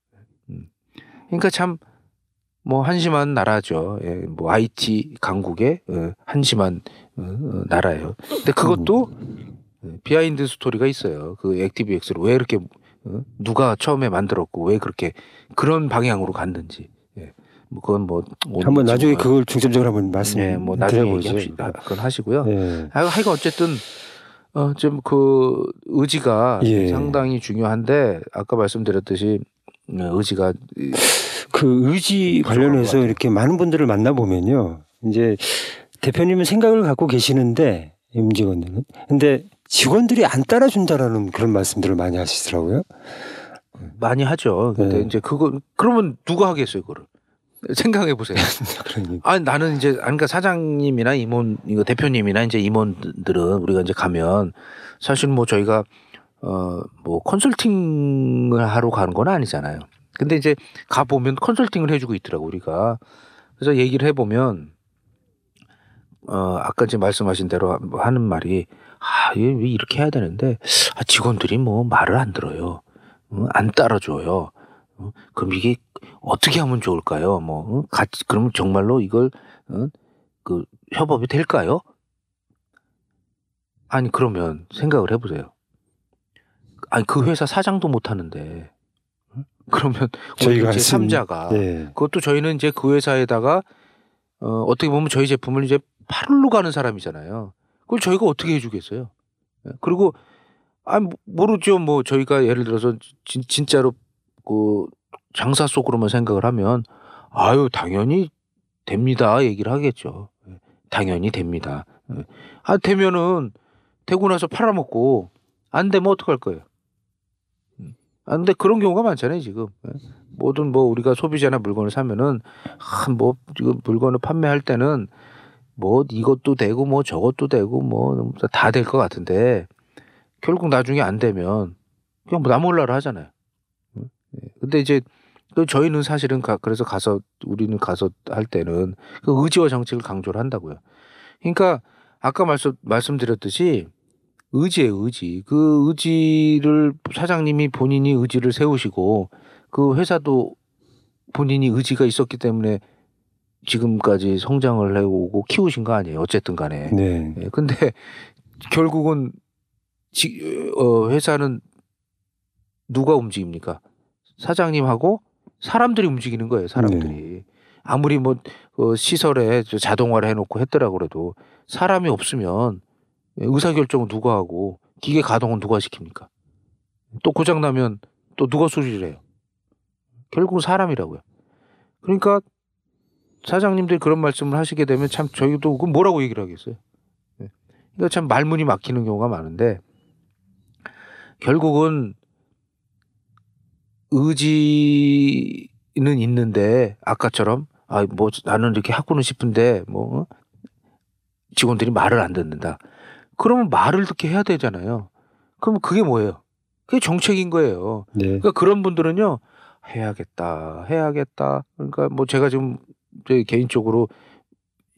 음. 그러니까 참 뭐 한심한 나라죠. 예, 뭐 IT 강국의 어, 한심한 어, 어, 나라예요. 근데 그것도 예, behind story가 있어요. 그 ActiveX를 왜 이렇게 어? 누가 처음에 만들었고 왜 그렇게 그런 방향으로 갔는지. 예. 뭐 그건 뭐 한번 나중에 지금 그걸 중점적으로 한번 말씀 예, 뭐 나중에. 얘기합시다. 그건 하시고요. 예. 아, 하여간 어쨌든 어, 좀 그 의지가 예. 상당히 중요한데 아까 말씀드렸듯이 어, 의지가 이- 그 의지 관련해서. 이렇게 많은 분들을 만나 보면요. 이제 대표님은 생각을 갖고 계시는데 임직원들은 근데 직원들이 안 따라준다라는 그런 말씀들을 많이 하시더라고요. 많이 하죠. 근데 네. 이제 그거 그러면 누가 하겠어요, 그거를? 생각해 보세요. 그러니까 아 나는 이제 아니, 그러니까 사장님이나 임원 이거 대표님이나 이제 임원들은 우리가 이제 가면 사실 뭐 저희가 어 뭐 컨설팅을 하러 가는 건 아니잖아요. 근데 이제 가 보면 컨설팅을 해주고 있더라고 우리가. 그래서 얘기를 해보면 어, 아까 이제 말씀하신 대로 하는 말이 아, 왜 이렇게 해야 되는데 아, 직원들이 뭐 말을 안 들어요. 어, 안 따라줘요. 어, 그럼 이게 어떻게 하면 좋을까요? 뭐 어? 같이 그러면 정말로 이걸 어? 그 협업이 될까요? 아니 그러면 생각을 해보세요. 아니 그 회사 사장도 못 하는데 어? 그러면 저희가 제 할수 있는- 3자가 예. 그것도 저희는 이제 그 회사에다가 어, 어떻게 보면 저희 제품을 이제 팔로 가는 사람이잖아요. 그걸 저희가 어떻게 해주겠어요? 예, 그리고 아 모르죠. 뭐 저희가 예를 들어서 진, 진짜로 그 장사 속으로만 생각을 하면 아유 당연히 됩니다 얘기를 하겠죠. 예, 당연히 됩니다. 예. 아 되면은 되고 나서 팔아먹고 안 되면 어떡할 거예요? 음. 아 근데 그런 경우가 많잖아요 지금. 예. 모든 뭐 우리가 소비자나 물건을 사면은 아 뭐 지금 물건을 판매할 때는 뭐 이것도 되고 뭐 저것도 되고 뭐 다 될 것 같은데 결국 나중에 안 되면 그냥 뭐 나몰라라 하잖아요. 응? 예. 근데 이제 그 저희는 사실은 가, 그래서 가서 우리는 가서 할 때는 그 의지와 정책을 강조를 한다고요. 그러니까 아까 말씀 말씀드렸듯이 의지예요, 의지. 그 의지를 사장님이 본인이 의지를 세우시고 그 회사도 본인이 의지가 있었기 때문에 지금까지 성장을 해오고 키우신 거 아니에요. 어쨌든 간에. 네. 예, 근데 결국은 지, 어, 회사는 누가 움직입니까? 사장님하고 사람들이 움직이는 거예요. 사람들이 아무리 뭐 어, 시설에 저 자동화를 해놓고 했더라 그래도 사람이 없으면 의사 결정은 누가 하고 기계 가동은 누가 시킵니까? 또 고장 나면 또 누가 수리를 해요? 결국은 사람이라고요. 그러니까 사장님들이 그런 말씀을 하시게 되면 참 저희도 그 뭐라고 얘기를 하겠어요. 예. 그러니까 참 말문이 막히는 경우가 많은데 결국은 의지는 있는데 아까처럼 아 뭐 나는 이렇게 하고는 싶은데 뭐 어? 직원들이 말을 안 듣는다. 그러면 말을 듣게 해야 되잖아요. 그럼 그게 뭐예요? 그게 정책인 거예요. 네. 그러니까 그런 분들은요 해야겠다 해야겠다 그러니까 뭐 제가 지금 제 개인적으로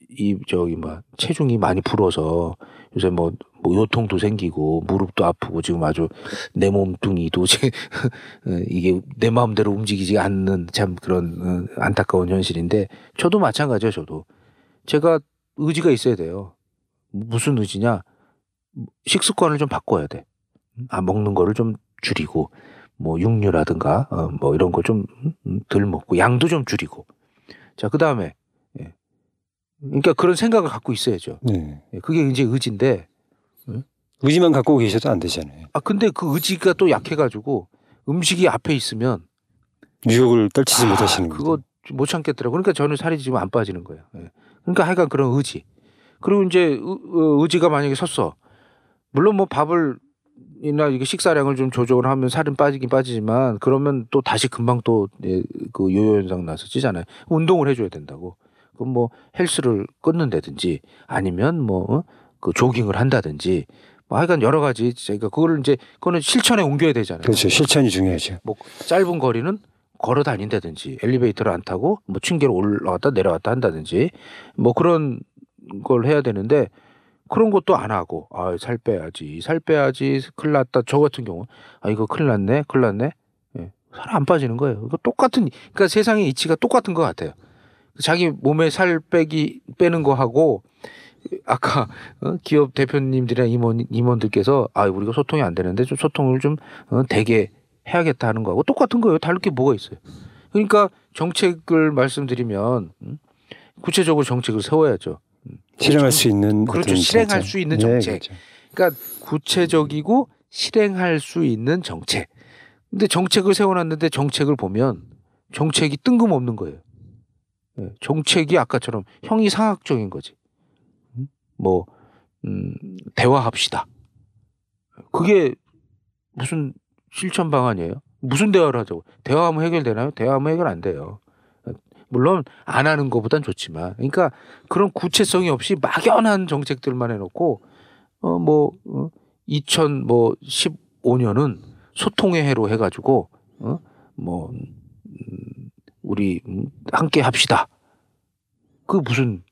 이 저기 뭐 체중이 많이 불어서 요새 뭐, 뭐 요통도 생기고 무릎도 아프고 지금 아주 내 몸뚱이도 이게 내 마음대로 움직이지 않는 참 그런 어, 안타까운 현실인데 저도 마찬가지예요 저도 제가 의지가 있어야 돼요 무슨 의지냐 식습관을 좀 바꿔야 돼. 아 먹는 거를 좀 줄이고 뭐 육류라든가 어, 뭐 이런 거 좀 덜 먹고 양도 좀 줄이고 자 그 다음에 예. 그러니까 그런 생각을 갖고 있어야죠. 네. 예, 그게 이제 의지인데 의지만 갖고 계셔도 안 되잖아요. 아 근데 그 의지가 또 약해가지고 음식이 앞에 있으면 유혹을 떨치지 아, 못하시는 그거 거죠. 못 참겠더라고. 그러니까 저는 살이 지금 안 빠지는 거예요. 예. 그러니까 하여간 그런 의지. 그리고 이제 의- 어, 의지가 만약에 섰어. 물론 뭐 밥을 이나 이게 식사량을 좀 조정을 하면 살은 빠지긴 빠지지만 그러면 또 다시 금방 또 그 요요 현상 나서 찌잖아요. 운동을 해줘야 된다고. 그럼 뭐 헬스를 끊는다든지 아니면 뭐 그 조깅을 한다든지 뭐 하여간 여러 가지 저희가 그거를 이제 그거는 실천에 옮겨야 되잖아요. 그렇죠. 실천이 중요하죠. 뭐 짧은 거리는 걸어 다닌다든지 엘리베이터를 안 타고 뭐 층계로 올라갔다 내려갔다 한다든지 뭐 그런 걸 해야 되는데 그런 것도 안 하고 아 살 빼야지 살 빼야지 큰일 났다 저 같은 경우 아 이거 큰일 났네 큰일 났네 예. 살 안 빠지는 거예요 이거 똑같은 그러니까 세상의 이치가 똑같은 것 같아요 자기 몸에 살 빼기 빼는 거 하고 아까 어, 기업 대표님들이나 임원 임원들께서 아 우리가 소통이 안 되는데 좀 소통을 좀 어, 되게 해야겠다 하는 거하고 똑같은 거예요. 다를 게 뭐가 있어요. 그러니까 정책을 말씀드리면 음, 구체적으로 정책을 세워야죠. 실행할 수 있는 그렇죠. 어떤 실행할. 수 있는 네, 정책. 그렇죠. 그러니까 구체적이고 실행할 수 있는 정책. 근데 정책을 세워놨는데 정책을 보면 정책이 뜬금없는 거예요. 예, 정책이 아까처럼 형이 상학적인 거지. 음? 뭐 음, 대화합시다. 그게 무슨 실천 방안이에요? 무슨 대화를 하자고? 대화하면 해결되나요? 대화하면 해결 안 돼요. 물론 안 하는 것보단 좋지만, 그러니까 그런 구체성이 없이 막연한 정책들만 해놓고 어뭐 어, 2015년은 소통의 해로 해가지고 어뭐 음, 우리 음, 함께 합시다. 그 무슨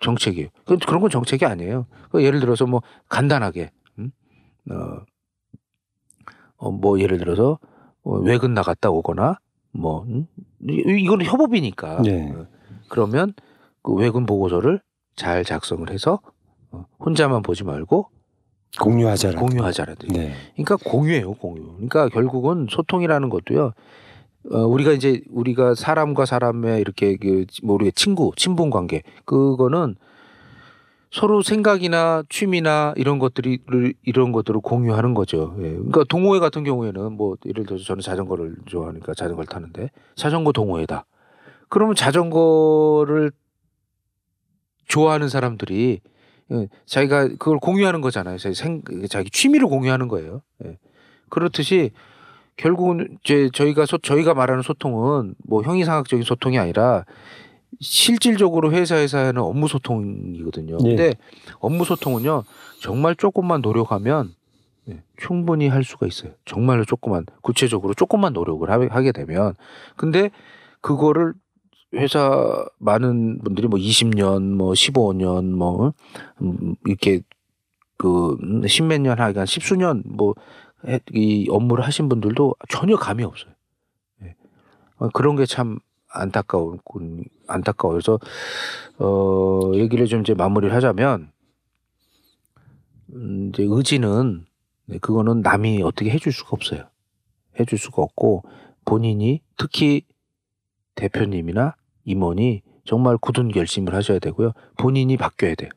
정책이에요. 그 그런 건 정책이 아니에요. 그 예를 들어서 뭐 간단하게 음? 어, 어, 뭐 예를 들어서 어, 외근 나갔다 오거나 뭐 음? 이- 이거는 협업이니까 네. 어, 그러면 그 외근 보고서를 잘 작성을 해서 어, 혼자만 보지 말고 공유하자라. 공유하자라든지. 네. 그러니까 공유예요, 공유. 그러니까 결국은 소통이라는 것도요. 어, 우리가 이제 우리가 사람과 사람의 이렇게 그뭐 우리가 친구, 친분 관계 그거는 서로 생각이나 취미나 이런 것들이 이런 것들을 공유하는 거죠. 예. 그러니까 동호회 같은 경우에는 뭐 예를 들어서 저는 자전거를 좋아하니까 자전거를 타는데 자전거 동호회다. 그러면 자전거를 좋아하는 사람들이 예, 자기가 그걸 공유하는 거잖아요. 자기 생 자기 취미를 공유하는 거예요. 예. 그렇듯이 결국은 이제 저희가 소, 저희가 말하는 소통은 뭐 형이상학적인 소통이 아니라 실질적으로 회사에서 하는 업무 소통이거든요. 예. 근데 업무 소통은요 정말 조금만 노력하면 예, 충분히 할 수가 있어요. 정말로 조금만 구체적으로 조금만 노력을 하- 하게 되면 근데 그거를 회사 많은 분들이 뭐 20년, 뭐 15년, 뭐 음, 이렇게 그 십몇 년 하여간 십수년 뭐 이 업무를 하신 분들도 전혀 감이 없어요. 예. 어, 그런 게 참 안타까운 안타까워서 어 얘기를 좀 이제 마무리를 하자면 음, 이제 의지는 네, 그거는 남이 어떻게 해줄 수가 없어요. 해줄 수가 없고 본인이 특히 대표님이나 임원이 정말 굳은 결심을 하셔야 되고요. 본인이 바뀌어야 돼요.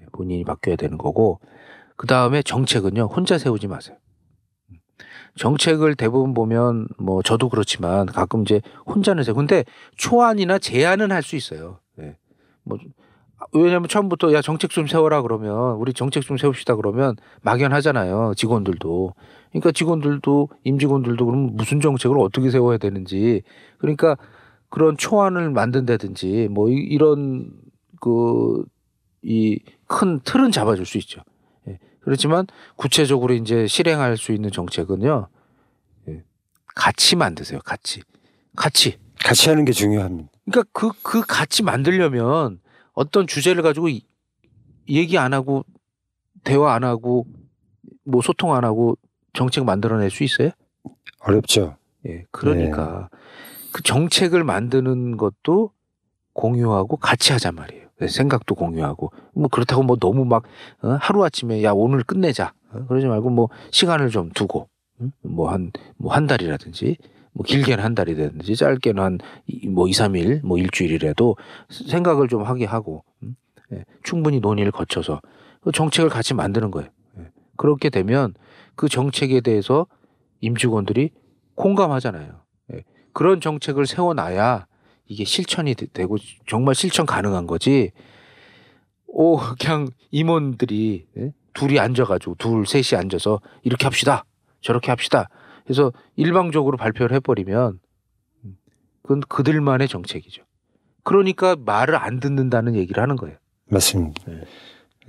예, 본인이 바뀌어야 되는 거고 그 다음에 정책은요 혼자 세우지 마세요. 정책을 대부분 보면 뭐 저도 그렇지만 가끔 이제 혼자는 세고 근데 초안이나 제안은 할 수 있어요. 예. 뭐 왜냐하면 처음부터 야 정책 좀 세워라 그러면 우리 정책 좀 세웁시다 그러면 막연하잖아요 직원들도 그러니까 직원들도 임직원들도 그럼 무슨 정책을 어떻게 세워야 되는지 그러니까 그런 초안을 만든다든지 뭐 이- 이런 그 이 큰 틀은 잡아줄 수 있죠. 예. 그렇지만 구체적으로 이제 실행할 수 있는 정책은요. 예. 같이 만드세요. 같이. 같이. 같이 하는 게 중요합니다. 그러니까 그, 그 같이 만들려면 어떤 주제를 가지고 이- 얘기 안 하고 대화 안 하고 뭐 소통 안 하고 정책 만들어낼 수 있어요? 어렵죠. 예. 그러니까 그 정책을 만드는 것도 공유하고 같이 하자 말이에요. 네, 생각도 공유하고 뭐 그렇다고 뭐 너무 막 어, 하루 아침에 야 오늘 끝내자 어, 그러지 말고 뭐 시간을 좀 두고 뭐 한 뭐 한 달이라든지 뭐 길게는 한 달이라든지 짧게는 한뭐 2, 3일 뭐 일주일이라도 생각을 좀 하게 하고 음, 예, 충분히 논의를 거쳐서 그 정책을 같이 만드는 거예요. 예. 그렇게 되면 그 정책에 대해서 임직원들이 공감하잖아요. 예. 그런 정책을 세워놔야 이게 실천이 되- 되고 정말 실천 가능한 거지. 오 그냥 임원들이 예? 둘이 앉아가지고 둘 셋이 앉아서 이렇게 합시다 저렇게 합시다. 그래서 일방적으로 발표를 해버리면 음, 그건 그들만의 정책이죠. 그러니까 말을 안 듣는다는 얘기를 하는 거예요. 맞습니다. 네.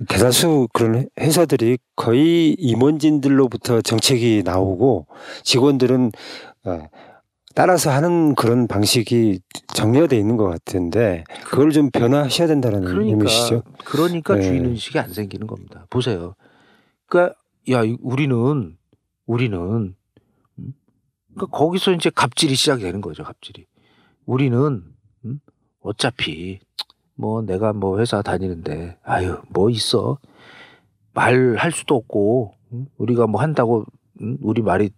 대다수 그런 회- 회사들이 거의 임원진들로부터 정책이 나오고 직원들은 어, 따라서 하는 그런 방식이 정리돼 있는 것 같은데 그걸 좀 변화하셔야 된다는 그러니까 의미시죠. 그러니까 네. 주인 의식이 안 생기는 겁니다. 보세요. 그러니까 야 이- 우리는 우리는 음? 그러니까 거기서 이제 갑질이 시작되는 거죠. 갑질이. 우리는 음? 어차피 뭐 내가 뭐 회사 다니는데 아유 뭐 있어 말할 수도 없고 음? 우리가 뭐 한다고 음? 우리 말이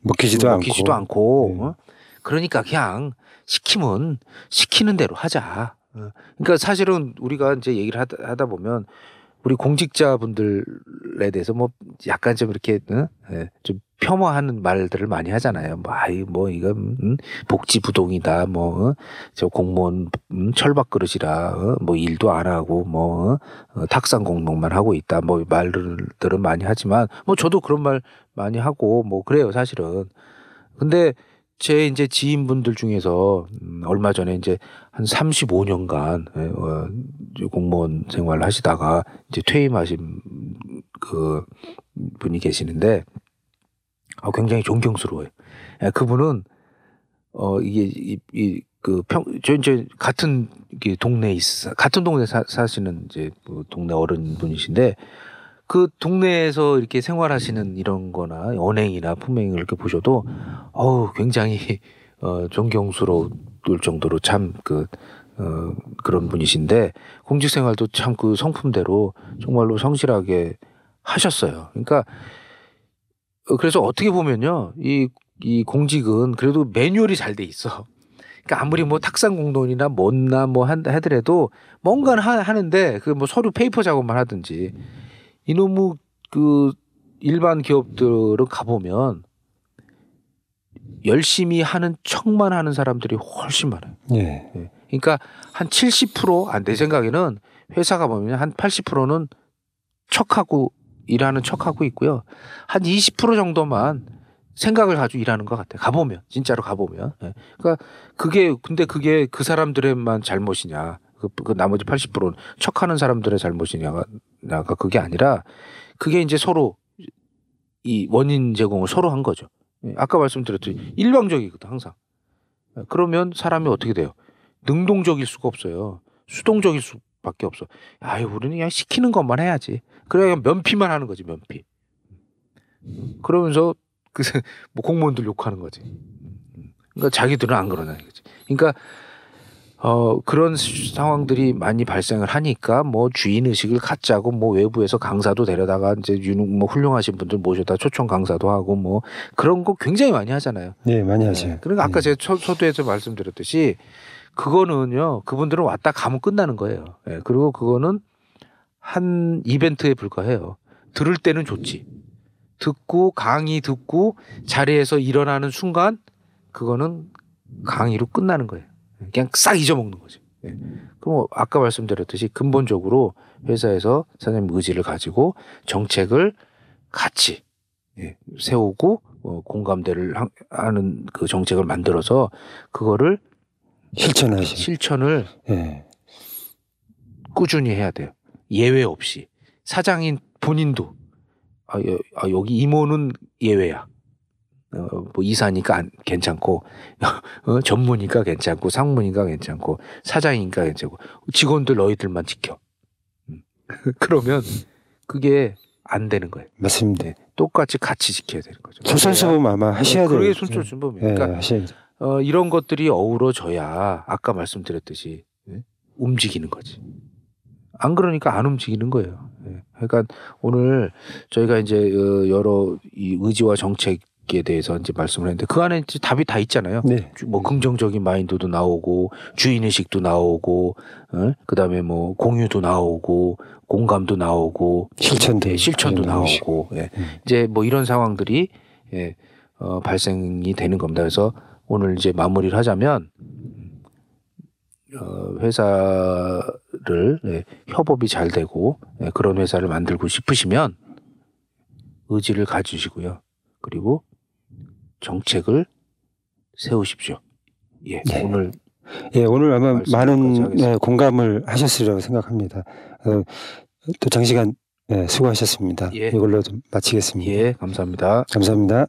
먹히지도 않고. 먹히지도 않고 네. 어? 그러니까 그냥 시키면 시키는 대로 하자. 어. 그러니까 사실은 우리가 이제 얘기를 하다, 하다 보면 우리 공직자분들에 대해서 뭐 약간 좀 이렇게 어? 예, 좀 폄하하는 말들을 많이 하잖아요. 뭐 아이 뭐 이건 음, 복지 부동이다. 뭐저 공무원 음, 철밥 그릇이라 어? 뭐 일도 안 하고 뭐 어, 탁상 공목만 하고 있다. 뭐 말들은 많이 하지만 뭐 저도 그런 말 많이 하고 뭐 그래요 사실은. 근데 제 이제 지인분들 중에서 음, 얼마 전에 한 35년간 예, 어, 이제 공무원 생활을 하시다가 이제 퇴임하신 그 분이 계시는데 아, 굉장히 존경스러워요. 예, 그분은 어 이게 이, 이그 평, 저 이제 같은 동네에 있어 같은 동네 사, 사시는 이제 뭐 동네 어른 분이신데 그 동네에서 이렇게 생활하시는 이런 거나 언행이나 품행을 이렇게 보셔도 어우 굉장히 어 존경스러울 정도로 참 그 어, 그런 분이신데 공직 생활도 참 그 성품대로 정말로 성실하게 하셨어요. 그러니까 어, 그래서 어떻게 보면요. 이, 이 공직은 그래도 매뉴얼이 잘 돼 있어. 그러니까 아무리 뭐 탁상 공론이나 뭐나 뭐 한, 하더라도 뭔가는 하, 하는데 그 뭐 서류 paper 작업만 하든지 이놈의 그 일반 기업들은 가보면 열심히 하는 척만 하는 사람들이 훨씬 많아요. 예. 예. 그러니까 한 70%내 생각에는 회사가 보면 한 80%는 척하고 일하는 척하고 있고요. 한 20% 정도만 생각을 가지고 일하는 것 같아요. 가보면 진짜로 가보면. 예. 그러니까 그게 근데 그게 그 사람들의만 잘못이냐? 그, 그 나머지 80%는 척하는 사람들의 잘못이냐가 나가 그게 아니라 그게 이제 서로 이 원인 제공을 서로 한 거죠. 예. 아까 말씀드렸듯이 일방적이거든 항상. 예. 그러면 사람이 어떻게 돼요? 능동적일 수가 없어요. 수동적일 수밖에 없어. 아유, 우리는 그냥 시키는 것만 해야지. 그래야 면피만 하는 거지, 면피. 그러면서 그뭐 공무원들 욕하는 거지. 그러니까 자기들은 안 그러나 이거지. 그러니까 어 그런 상황들이 많이 발생을 하니까 뭐 주인 의식을 갖자고 뭐 외부에서 강사도 데려다가 이제 유능 뭐 훌륭하신 분들 모셔다 초청 강사도 하고 뭐 그런 거 굉장히 많이 하잖아요. 네, 많이 하죠. 네. 그러니까 아까 네. 제가 초, 초두에서 말씀드렸듯이 그거는요 그분들은 왔다 가면 끝나는 거예요. 예, 그리고 그거는 한 이벤트에 불과해요. 들을 때는 좋지. 듣고 강의 듣고 자리에서 일어나는 순간 그거는 강의로 끝나는 거예요. 그냥 싹 잊어먹는 거죠. 예. 그럼 아까 말씀드렸듯이 근본적으로 회사에서 사장님 의지를 가지고 정책을 같이 예, 세우고 어, 공감대를 하- 하는 그 정책을 만들어서 그거를 실천하시. 실천을 예. 꾸준히 해야 돼요. 예외 없이 사장인 본인도 아, 여, 아, 여기 이모는 예외야. 어, 뭐 이사니까 안, 괜찮고 어, 전무니까 괜찮고 상무니까 괜찮고 사장이니까 괜찮고 직원들 너희들만 지켜. 음. 그러면 그게 안 되는 거예요. 맞습니다. 네. 똑같이 같이 지켜야 되는 거죠. 솔선수범 아마 하셔야 돼요. 그게 솔선수범이에요. 예, 그러니까 하셔야죠. 어, 이런 것들이 어우러져야 아까 말씀드렸듯이 예? 움직이는 거지. 안 그러니까 안 움직이는 거예요. 예. 그러니까 오늘 저희가 이제 어, 여러 이 의지와 정책 에 대해서 이제 말씀을 했는데 그 안에 이제 답이 다 있잖아요. 네. 주- 뭐 긍정적인 마인드도 나오고 주인 의식도 나오고 어? 그다음에 뭐 공유도 나오고 공감도 나오고 실천도 예, 실천도. 나오고 예. 음. 이제 뭐 이런 상황들이 예, 어, 발생이 되는 겁니다. 그래서 오늘 이제 마무리를 하자면 어, 회사를 예, 협업이 잘 되고 예, 그런 회사를 만들고 싶으시면 의지를 가지시고요. 그리고 정책을 세우십시오. 예, 네. 오늘 예, 오늘 아마 많은 네, 공감을 하셨으리라고 생각합니다. 어, 또 장시간 네, 수고하셨습니다. 예. 이걸로 좀 마치겠습니다. 예, 감사합니다. 감사합니다.